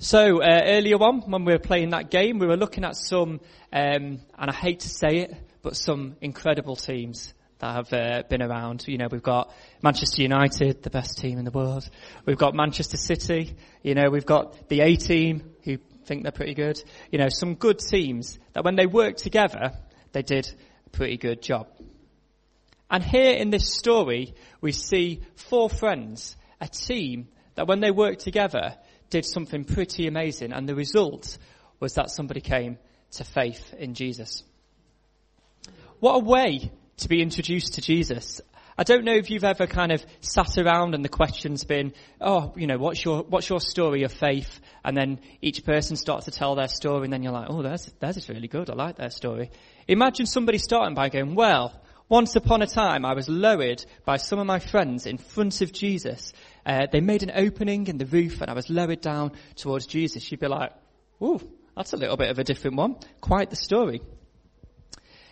So uh, earlier on, when we were playing that game, we were looking at some, um, and I hate to say it, but some incredible teams that have uh, been around. You know, we've got Manchester United, the best team in the world. We've got Manchester City. You know, we've got the A team who think they're pretty good. You know, some good teams that when they worked together, they did a pretty good job. And here in this story, we see four friends, a team that when they worked together, did something pretty amazing, and the result was that somebody came to faith in Jesus. What a way to be introduced to Jesus. I don't know if you've ever kind of sat around and the question's been, oh, you know, what's your, what's your story of faith? And then each person starts to tell their story and then you're like, oh, theirs is really good. I like their story. Imagine somebody starting by going, well, once upon a time, I was lowered by some of my friends in front of Jesus. Uh, they made an opening in the roof and I was lowered down towards Jesus. You'd be like, ooh, that's a little bit of a different one. Quite the story.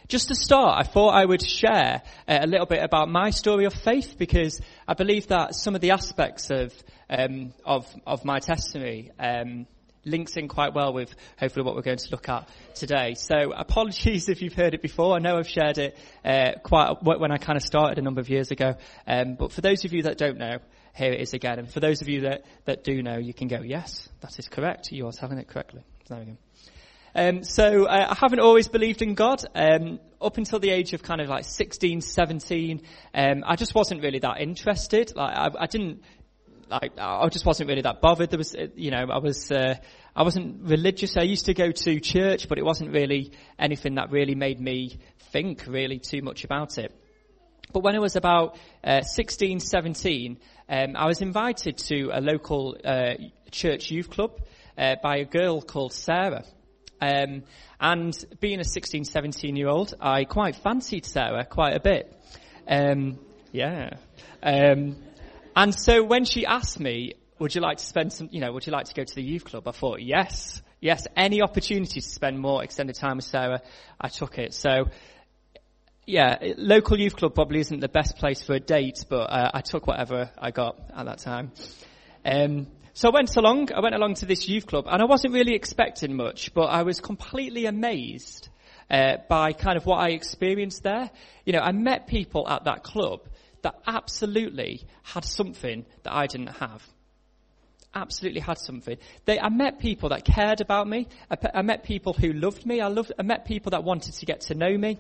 Just to start, I thought I would share uh, a little bit about my story of faith because I believe that some of the aspects of um, of, of my testimony um, links in quite well with hopefully what we're going to look at today. So apologies if you've heard it before. I know I've shared it uh, quite when I kind of started a number of years ago. Um, but for those of you that don't know, here it is again. And for those of you that, that do know, you can go, yes, that is correct. You are telling it correctly. There we go. Um, so uh, I haven't always believed in God. Um, up until the age of kind of like 16, 17, um, I just wasn't really that interested. Like I, I didn't like I just wasn't really that bothered. There was, uh, you know, I was, uh, I wasn't religious. I used to go to church, but it wasn't really anything that really made me think really too much about it. But when I was about uh, 16, 17, um, I was invited to a local uh, church youth club uh, by a girl called Sarah. Um, and being a 16, 17 year old, I quite fancied Sarah quite a bit. Um, yeah. Um, and so when she asked me, would you like to spend some, you know, would you like to go to the youth club? I thought, yes, yes, any opportunity to spend more extended time with Sarah, I took it. So, yeah, local youth club probably isn't the best place for a date, but uh, I took whatever I got at that time. Um, so I went along, I went along to this youth club, and I wasn't really expecting much, but I was completely amazed uh, by kind of what I experienced there. You know, I met people at that club that absolutely had something that I didn't have. Absolutely had something. They, I met people that cared about me. I, I met people who loved me. I, loved, I met people that wanted to get to know me.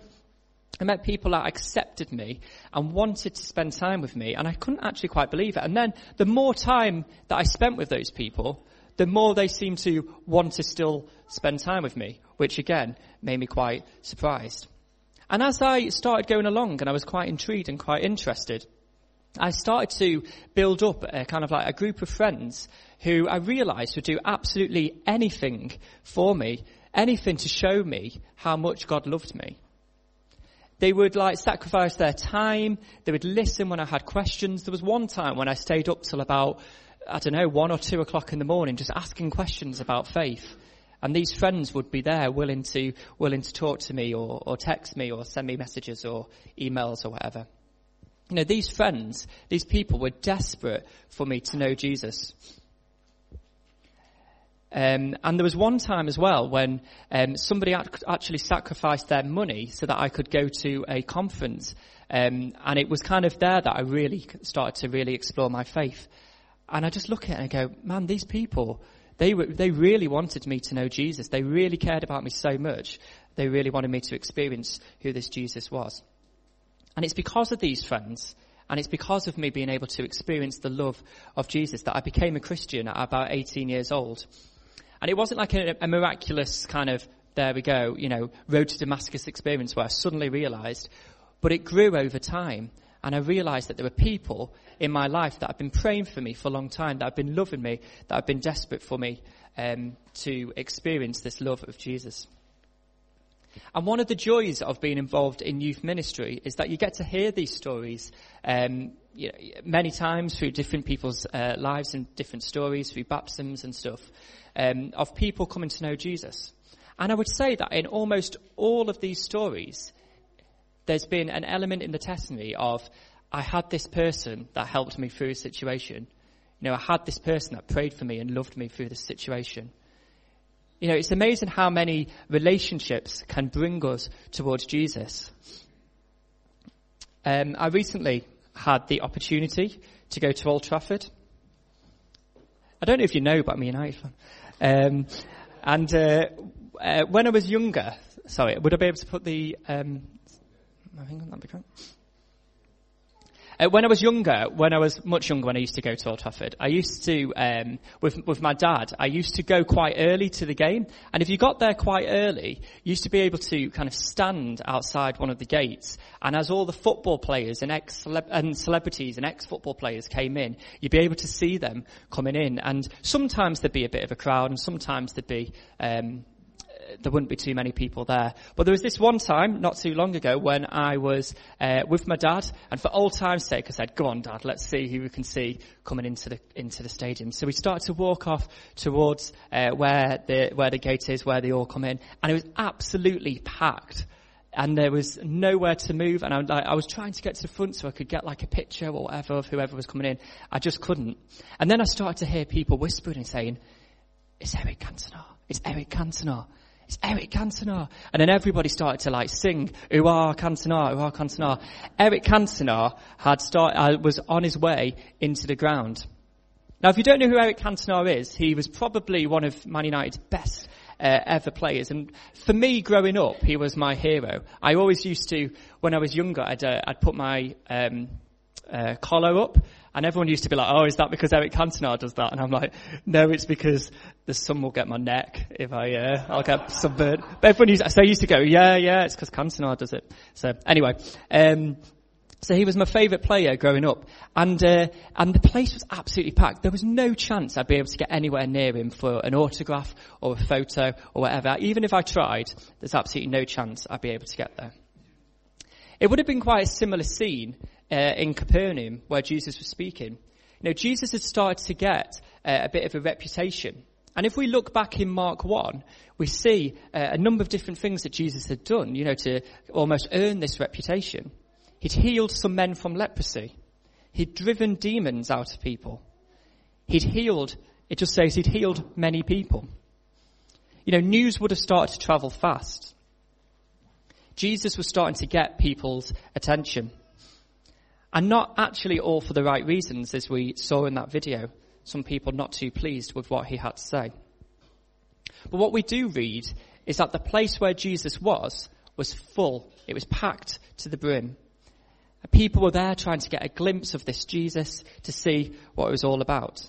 I met people that accepted me and wanted to spend time with me, and I couldn't actually quite believe it. And then the more time that I spent with those people, the more they seemed to want to still spend time with me, which again made me quite surprised. And as I started going along and I was quite intrigued and quite interested, I started to build up a kind of like a group of friends who I realized would do absolutely anything for me, anything to show me how much God loved me. They would like sacrifice their time. They would listen when I had questions. There was one time when I stayed up till about, I don't know, one or two o'clock in the morning just asking questions about faith. And these friends would be there willing to, willing to talk to me or, or text me or send me messages or emails or whatever. You know, these friends, these people were desperate for me to know Jesus. Um, and there was one time as well when um, somebody actually sacrificed their money so that I could go to a conference. Um, and it was kind of there that I really started to really explore my faith. And I just look at it and I go, man, these people, they, were, they really wanted me to know Jesus. They really cared about me so much. They really wanted me to experience who this Jesus was. And it's because of these friends, and it's because of me being able to experience the love of Jesus that I became a Christian at about 18 years old. And it wasn't like a, a miraculous kind of, there we go, you know, road to Damascus experience where I suddenly realized, but it grew over time. And I realized that there were people in my life that have been praying for me for a long time, that have been loving me, that have been desperate for me um, to experience this love of Jesus. And one of the joys of being involved in youth ministry is that you get to hear these stories um, you know, many times through different people's uh, lives and different stories, through baptisms and stuff, um, of people coming to know Jesus. And I would say that in almost all of these stories, there's been an element in the testimony of, I had this person that helped me through a situation. You know, I had this person that prayed for me and loved me through this situation. You know, it's amazing how many relationships can bring us towards Jesus. Um, I recently had the opportunity to go to Old Trafford. I don't know if you know, but I'm a United fan. Um, and uh, uh, when I was younger, sorry, would I be able to put the? Um, hang on, that'd be great. Uh, when I was younger, when I was much younger, when I used to go to Old Trafford, I used to, um, with with my dad, I used to go quite early to the game. And if you got there quite early, you used to be able to kind of stand outside one of the gates. And as all the football players and ex and celebrities and ex football players came in, you'd be able to see them coming in. And sometimes there'd be a bit of a crowd, and sometimes there'd be um, there wouldn't be too many people there. But there was this one time, not too long ago, when I was uh, with my dad, and for old time's sake, I said, "Go on, Dad, let's see who we can see coming into the into the stadium." So we started to walk off towards uh, where the where the gate is, where they all come in, and it was absolutely packed. And there was nowhere to move, and I, I was trying to get to the front so I could get like a picture or whatever of whoever was coming in. I just couldn't. And then I started to hear people whispering and saying, "It's Eric Cantona. It's Eric Cantona." It's Eric Cantona. And then everybody started to like sing, Uah Cantona, Uah Cantona. Eric Cantona had start, uh, was on his way into the ground. Now if you don't know who Eric Cantona is, he was probably one of Man United's best uh, ever players. And for me, growing up, he was my hero. I always used to, when I was younger, I'd, uh, I'd put my um, uh, collar up and everyone used to be like, oh, is that because Eric Cantona does that? And I'm like, no, it's because the sun will get my neck if I, uh, I'll get sunburned. But everyone used, so I used to go, yeah, yeah, it's because Cantona does it. So anyway, um, so he was my favourite player growing up, and uh, and the place was absolutely packed. There was no chance I'd be able to get anywhere near him for an autograph or a photo or whatever. Even if I tried, there's absolutely no chance I'd be able to get there. It would have been quite a similar scene uh, in Capernaum where Jesus was speaking. You know, Jesus had started to get uh, a bit of a reputation. And if we look back in Mark 1, we see uh, a number of different things that Jesus had done, you know, to almost earn this reputation. He'd healed some men from leprosy. He'd driven demons out of people. He'd healed, it just says he'd healed many people. You know, news would have started to travel fast. Jesus was starting to get people's attention. And not actually all for the right reasons, as we saw in that video. Some people not too pleased with what he had to say. But what we do read is that the place where Jesus was was full. It was packed to the brim. People were there trying to get a glimpse of this Jesus to see what it was all about.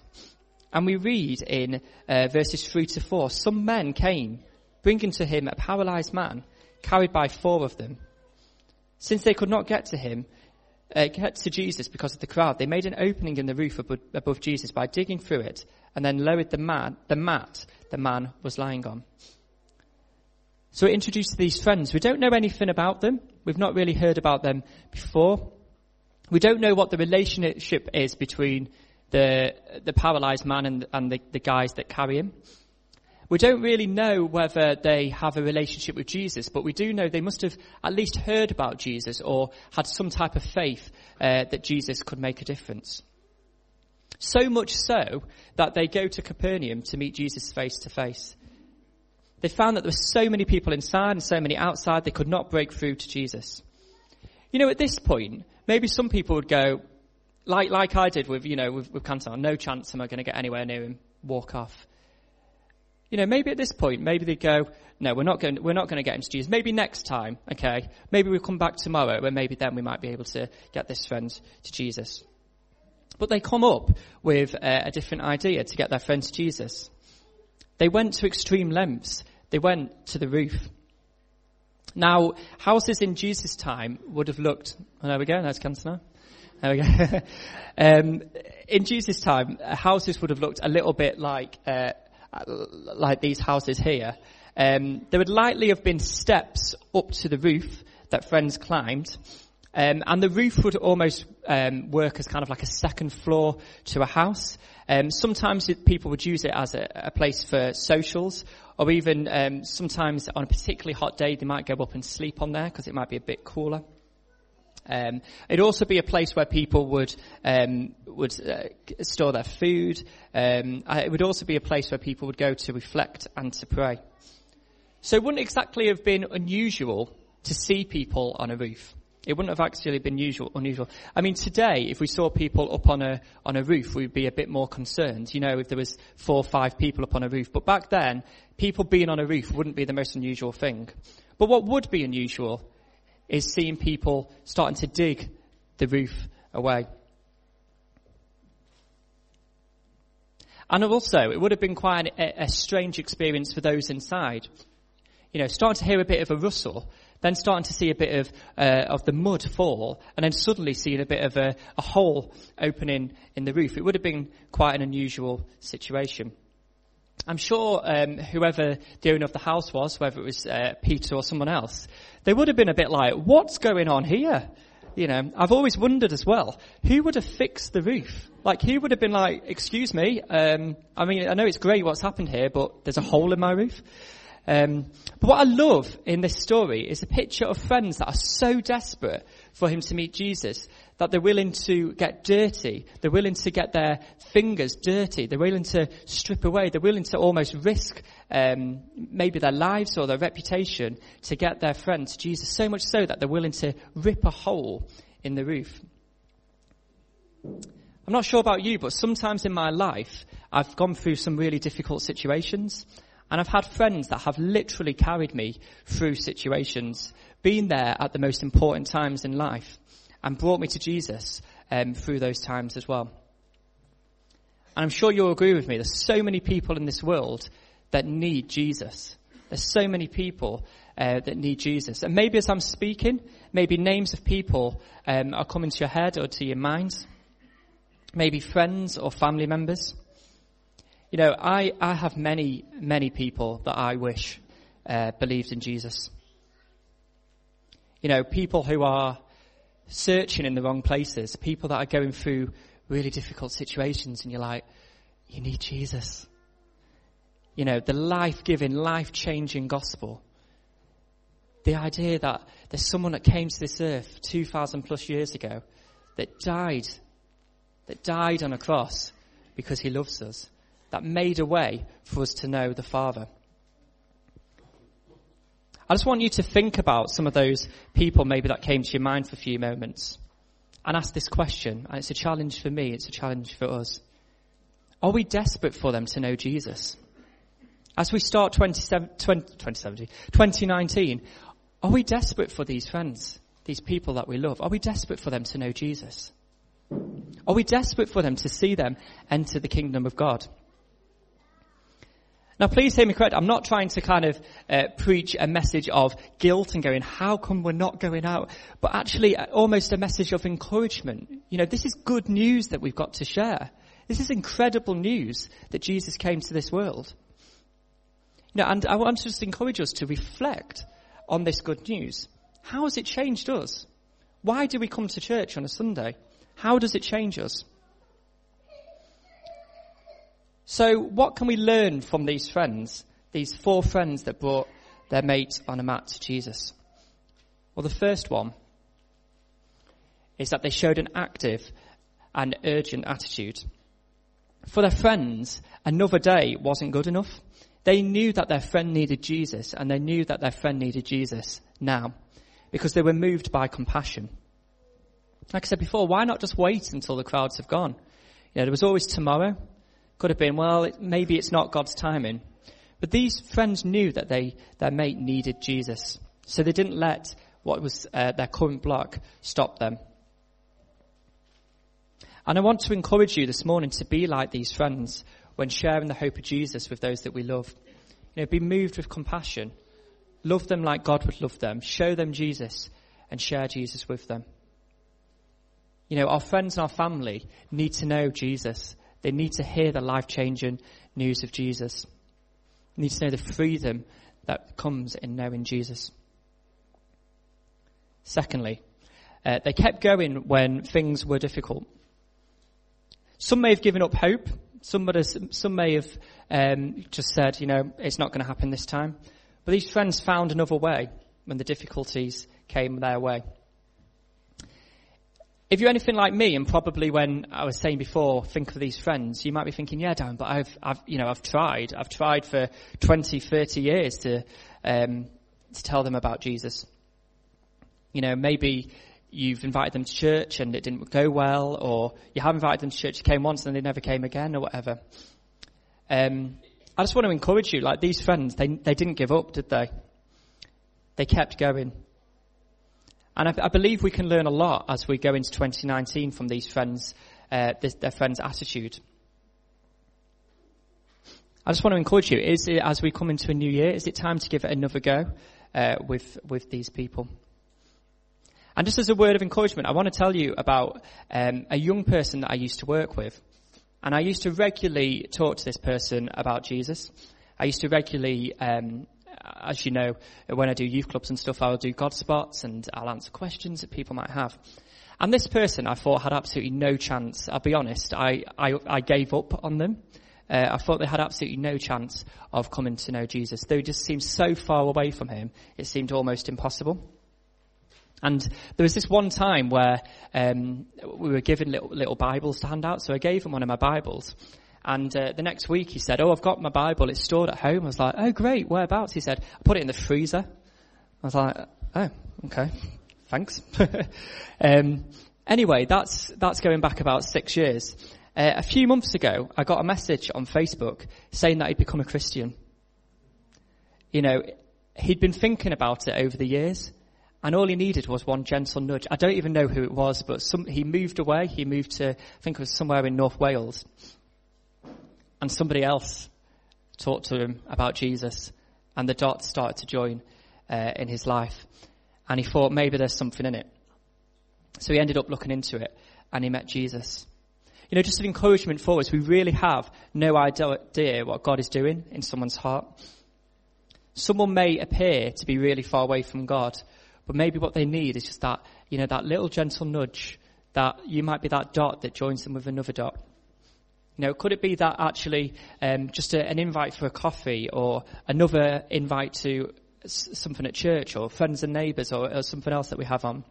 And we read in uh, verses 3 to 4, some men came, bringing to him a paralyzed man, carried by four of them. Since they could not get to him, uh, get to Jesus because of the crowd, they made an opening in the roof above, above Jesus by digging through it and then lowered the, mat, the mat the man was lying on. So we're introduced these friends. We don't know anything about them. We've not really heard about them before. We don't know what the relationship is between the, the paralyzed man and, and the, the guys that carry him. We don't really know whether they have a relationship with Jesus, but we do know they must have at least heard about Jesus or had some type of faith uh, that Jesus could make a difference. So much so that they go to Capernaum to meet Jesus face to face. They found that there were so many people inside and so many outside they could not break through to Jesus. You know, at this point, maybe some people would go, like, like I did with, you know, with, with Cantona, no chance am I going to get anywhere near him, walk off. You know, maybe at this point, maybe they go, no, we're not going, we're not going to get into Jesus. Maybe next time, okay? Maybe we'll come back tomorrow and maybe then we might be able to get this friend to Jesus. But they come up with a, a different idea to get their friend to Jesus. They went to extreme lengths. They went to the roof. Now, houses in Jesus' time would have looked, oh, there we go, there's cancer now. There we go. um, in Jesus' time, houses would have looked a little bit like uh, like these houses here, um, there would likely have been steps up to the roof that friends climbed. Um, and the roof would almost um, work as kind of like a second floor to a house. Um, sometimes people would use it as a, a place for socials, or even um, sometimes on a particularly hot day they might go up and sleep on there because it might be a bit cooler. Um, it'd also be a place where people would um, would uh, store their food. Um, it would also be a place where people would go to reflect and to pray. So it wouldn't exactly have been unusual to see people on a roof. It wouldn't have actually been usual, unusual. I mean, today, if we saw people up on a, on a roof, we'd be a bit more concerned, you know, if there was four or five people up on a roof. But back then, people being on a roof wouldn't be the most unusual thing. But what would be unusual is seeing people starting to dig the roof away. And also, it would have been quite a, a strange experience for those inside. You know, starting to hear a bit of a rustle then starting to see a bit of uh, of the mud fall, and then suddenly seeing a bit of a, a hole opening in the roof. It would have been quite an unusual situation. I'm sure um, whoever the owner of the house was, whether it was uh, Peter or someone else, they would have been a bit like, "What's going on here?" You know, I've always wondered as well, who would have fixed the roof? Like, who would have been like, "Excuse me, um, I mean, I know it's great what's happened here, but there's a hole in my roof." Um, but what I love in this story is a picture of friends that are so desperate for him to meet Jesus that they're willing to get dirty. They're willing to get their fingers dirty. They're willing to strip away. They're willing to almost risk um, maybe their lives or their reputation to get their friend to Jesus. So much so that they're willing to rip a hole in the roof. I'm not sure about you, but sometimes in my life, I've gone through some really difficult situations. And I've had friends that have literally carried me through situations, been there at the most important times in life, and brought me to Jesus um, through those times as well. And I'm sure you'll agree with me, there's so many people in this world that need Jesus. There's so many people uh, that need Jesus. And maybe as I'm speaking, maybe names of people um, are coming to your head or to your mind. Maybe friends or family members. You know, I, I have many, many people that I wish uh, believed in Jesus. You know, people who are searching in the wrong places, people that are going through really difficult situations, and you're like, you need Jesus. You know, the life-giving, life-changing gospel. The idea that there's someone that came to this earth 2,000 plus years ago that died, that died on a cross because he loves us that made a way for us to know the Father. I just want you to think about some of those people maybe that came to your mind for a few moments and ask this question. And it's a challenge for me, it's a challenge for us. Are we desperate for them to know Jesus? As we start 2017, 2019, are we desperate for these friends, these people that we love? Are we desperate for them to know Jesus? Are we desperate for them to see them enter the kingdom of God? Now please hear me correct. I'm not trying to kind of uh, preach a message of guilt and going, how come we're not going out? But actually uh, almost a message of encouragement. You know, this is good news that we've got to share. This is incredible news that Jesus came to this world. You know, and I want to just encourage us to reflect on this good news. How has it changed us? Why do we come to church on a Sunday? How does it change us? So what can we learn from these friends, these four friends that brought their mate on a mat to Jesus? Well, the first one is that they showed an active and urgent attitude. For their friends, another day wasn't good enough. They knew that their friend needed Jesus and they knew that their friend needed Jesus now because they were moved by compassion. Like I said before, why not just wait until the crowds have gone? You know, there was always tomorrow. Could have been, well, it, maybe it's not God's timing. But these friends knew that they, their mate needed Jesus. So they didn't let what was uh, their current block stop them. And I want to encourage you this morning to be like these friends when sharing the hope of Jesus with those that we love. You know, be moved with compassion. Love them like God would love them. Show them Jesus and share Jesus with them. You know, our friends and our family need to know Jesus they need to hear the life changing news of Jesus. They need to know the freedom that comes in knowing Jesus. Secondly, uh, they kept going when things were difficult. Some may have given up hope. Some, some may have um, just said, you know, it's not going to happen this time. But these friends found another way when the difficulties came their way. If you're anything like me, and probably when I was saying before, think of these friends, you might be thinking, yeah, Darren, but I've, I've, you know, I've tried. I've tried for 20, 30 years to, um, to tell them about Jesus. You know, maybe you've invited them to church and it didn't go well, or you have invited them to church, came once and they never came again, or whatever. Um, I just want to encourage you, like these friends, they, they didn't give up, did they? They kept going. And I, I, believe we can learn a lot as we go into 2019 from these friends, uh, this, their friends' attitude. I just want to encourage you, is it, as we come into a new year, is it time to give it another go uh, with, with these people? And just as a word of encouragement, I want to tell you about um, a young person that I used to work with. And I used to regularly talk to this person about Jesus. I used to regularly um, as you know, when I do youth clubs and stuff, I'll do God spots and I'll answer questions that people might have. And this person I thought had absolutely no chance. I'll be honest, I, I, I gave up on them. Uh, I thought they had absolutely no chance of coming to know Jesus. They just seemed so far away from him, it seemed almost impossible. And there was this one time where um, we were given little, little Bibles to hand out, so I gave him one of my Bibles. And uh, the next week he said, "Oh, I've got my Bible. It's stored at home." I was like, "Oh, great. Whereabouts?" He said, "I put it in the freezer." I was like, "Oh, okay. Thanks." um, anyway, that's that's going back about six years. Uh, a few months ago, I got a message on Facebook saying that he'd become a Christian. You know, he'd been thinking about it over the years, and all he needed was one gentle nudge. I don't even know who it was, but some, he moved away. He moved to, I think it was somewhere in North Wales and somebody else talked to him about Jesus, and the dots started to join uh, in his life. And he thought maybe there's something in it. So he ended up looking into it, and he met Jesus. You know, just an encouragement for us, we really have no idea what God is doing in someone's heart. Someone may appear to be really far away from God, but maybe what they need is just that, you know, that little gentle nudge, that you might be that dot that joins them with another dot. You know, could it be that actually um, just a, an invite for a coffee or another invite to s- something at church or friends and neighbours or, or something else that we have on?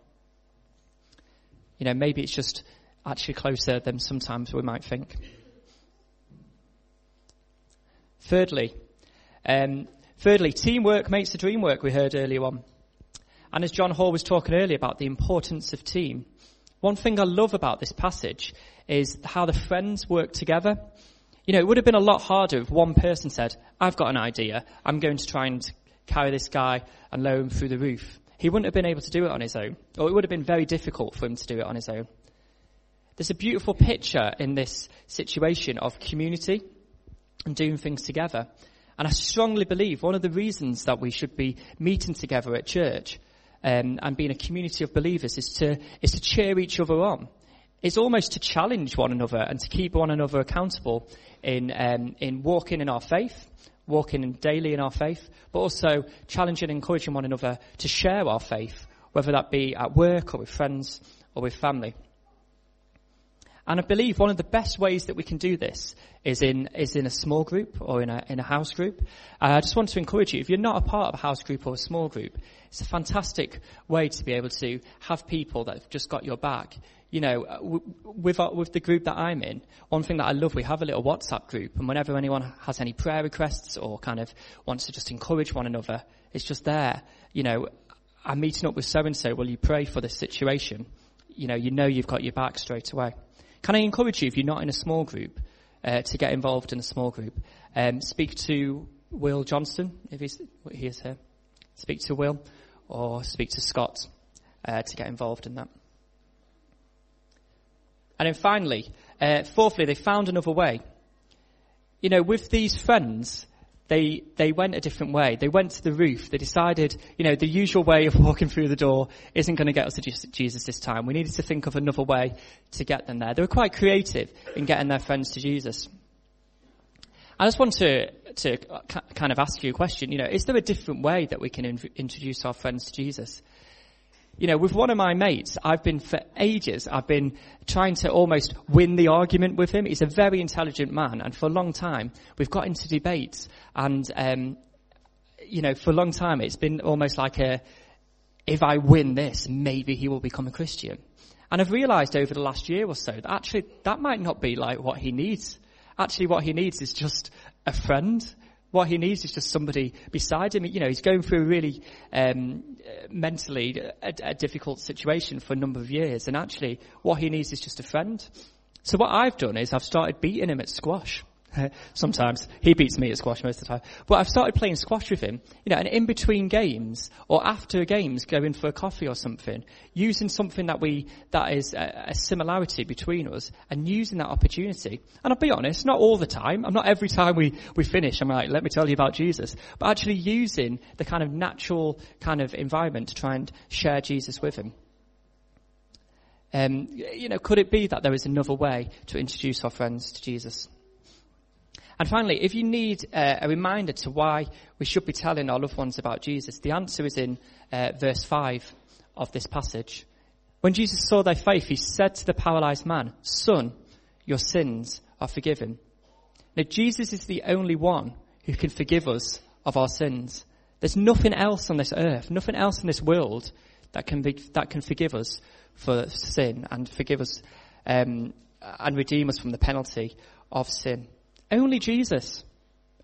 You know, maybe it's just actually closer than sometimes we might think. Thirdly, um, thirdly, teamwork makes the dream work. We heard earlier on, and as John Hall was talking earlier about the importance of team, one thing I love about this passage is how the friends work together. You know, it would have been a lot harder if one person said, I've got an idea. I'm going to try and carry this guy and lower him through the roof. He wouldn't have been able to do it on his own, or it would have been very difficult for him to do it on his own. There's a beautiful picture in this situation of community and doing things together. And I strongly believe one of the reasons that we should be meeting together at church um, and being a community of believers is to is to cheer each other on. It's almost to challenge one another and to keep one another accountable in um, in walking in our faith, walking daily in our faith, but also challenging and encouraging one another to share our faith, whether that be at work or with friends or with family. And I believe one of the best ways that we can do this is in, is in a small group or in a, in a house group. Uh, I just want to encourage you, if you're not a part of a house group or a small group, it's a fantastic way to be able to have people that have just got your back. You know, uh, with, our, with the group that I'm in, one thing that I love, we have a little WhatsApp group and whenever anyone has any prayer requests or kind of wants to just encourage one another, it's just there. You know, I'm meeting up with so and so, will you pray for this situation? You know, you know you've got your back straight away. Can I encourage you, if you're not in a small group, uh, to get involved in a small group? Um, speak to Will Johnston, if he's, he is here. Speak to Will, or speak to Scott uh, to get involved in that. And then finally, uh, fourthly, they found another way. You know, with these friends, they, they went a different way. They went to the roof. They decided, you know, the usual way of walking through the door isn't going to get us to Jesus this time. We needed to think of another way to get them there. They were quite creative in getting their friends to Jesus. I just want to, to uh, kind of ask you a question. You know, is there a different way that we can in- introduce our friends to Jesus? You know, with one of my mates, I've been for ages, I've been trying to almost win the argument with him. He's a very intelligent man, and for a long time, we've got into debates, and, um, you know, for a long time, it's been almost like a, if I win this, maybe he will become a Christian. And I've realized over the last year or so that actually that might not be like what he needs. Actually what he needs is just a friend. What he needs is just somebody beside him. You know, he's going through a really, um, mentally a, a difficult situation for a number of years. And actually what he needs is just a friend. So what I've done is I've started beating him at squash. Sometimes he beats me at squash most of the time. But I've started playing squash with him, you know, and in between games or after games, going for a coffee or something, using something that we that is a, a, similarity between us, and using that opportunity. And I'll be honest, not all the time. I'm not every time we we finish. I'm like, let me tell you about Jesus, but actually using the kind of natural kind of environment to try and share Jesus with him. Um, you know, could it be that there is another way to introduce our friends to Jesus? And finally, if you need uh, a reminder to why we should be telling our loved ones about Jesus, the answer is in uh, verse 5 of this passage. When Jesus saw their faith, he said to the paralyzed man, Son, your sins are forgiven. Now, Jesus is the only one who can forgive us of our sins. There's nothing else on this earth, nothing else in this world that can be, that can forgive us for sin and forgive us um, and redeem us from the penalty of sin. Only Jesus.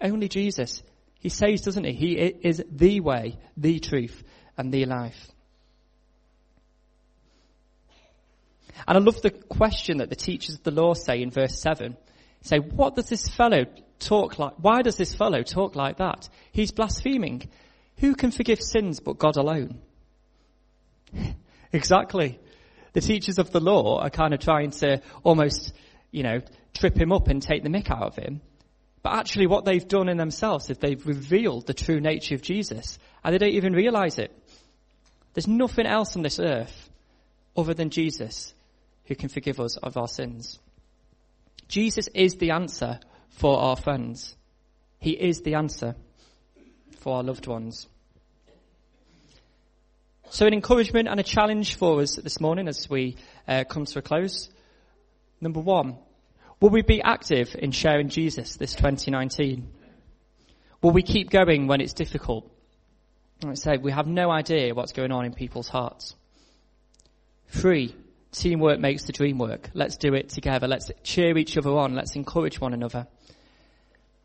Only Jesus. He says, doesn't he? He is the way, the truth, and the life. And I love the question that the teachers of the law say in verse 7. Say, what does this fellow talk like? Why does this fellow talk like that? He's blaspheming. Who can forgive sins but God alone? exactly. The teachers of the law are kind of trying to almost, you know, trip him up and take the mick out of him. But actually what they've done in themselves is they've revealed the true nature of Jesus and they don't even realize it. There's nothing else on this earth other than Jesus who can forgive us of our sins. Jesus is the answer for our friends. He is the answer for our loved ones. So an encouragement and a challenge for us this morning as we uh, come to a close. Number one, Will we be active in sharing Jesus this 2019? Will we keep going when it's difficult? Like I say, we have no idea what's going on in people's hearts. Three, teamwork makes the dream work. Let's do it together. Let's cheer each other on. Let's encourage one another.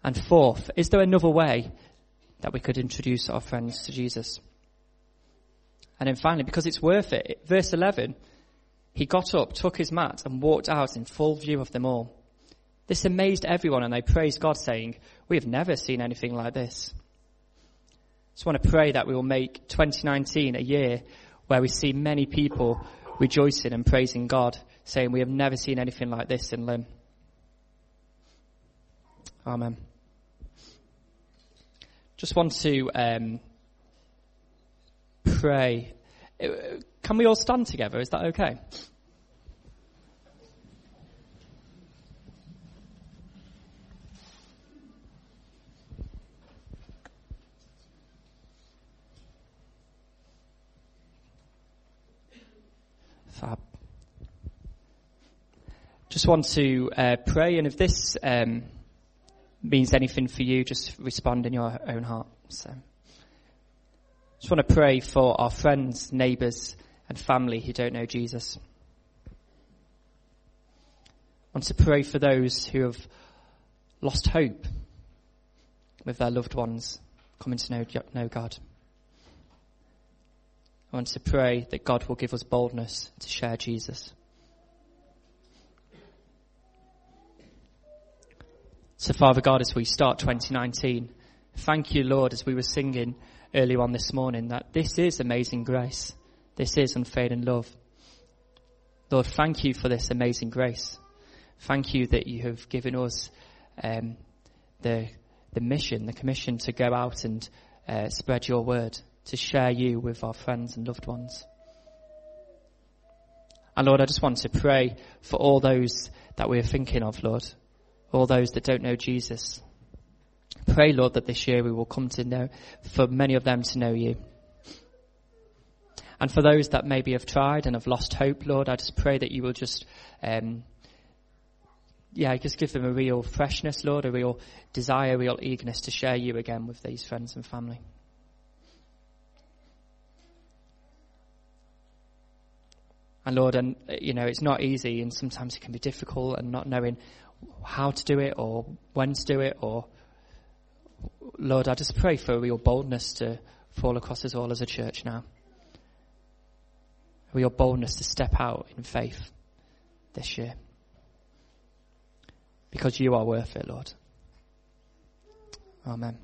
And fourth, is there another way that we could introduce our friends to Jesus? And then finally, because it's worth it, verse 11, he got up, took his mat, and walked out in full view of them all. This amazed everyone and they praised God saying, we have never seen anything like this. I just want to pray that we will make 2019 a year where we see many people rejoicing and praising God, saying we have never seen anything like this in Lymm. Amen. Just want to um, pray. Uh, can we all stand together? Is that okay? Fab. Just want to uh, pray, and if this um, means anything for you, just respond in your own heart. So, just want to pray for our friends, neighbours, and family who don't know Jesus. I want to pray for those who have lost hope with their loved ones coming to know, know God. I want to pray that God will give us boldness to share Jesus. So Father God, as we start 2019, thank you Lord, as we were singing earlier on this morning, that this is amazing grace. This is unfailing love. Lord, thank you for this amazing grace. Thank you that you have given us um, the the mission, the commission to go out and uh, spread your word to share you with our friends and loved ones. And Lord, I just want to pray for all those that we're thinking of, Lord, all those that don't know Jesus. Pray, Lord, that this year we will come to know, for many of them to know you. And for those that maybe have tried and have lost hope, Lord, I just pray that you will just, um, yeah, just give them a real freshness, Lord, a real desire, a real eagerness to share you again with these friends and family. And Lord, and you know, it's not easy, and sometimes it can be difficult, and not knowing how to do it or when to do it, or Lord, I just pray for a real boldness to fall across us all as a church now for your boldness to step out in faith this year. Because you are worth it, Lord. Amen.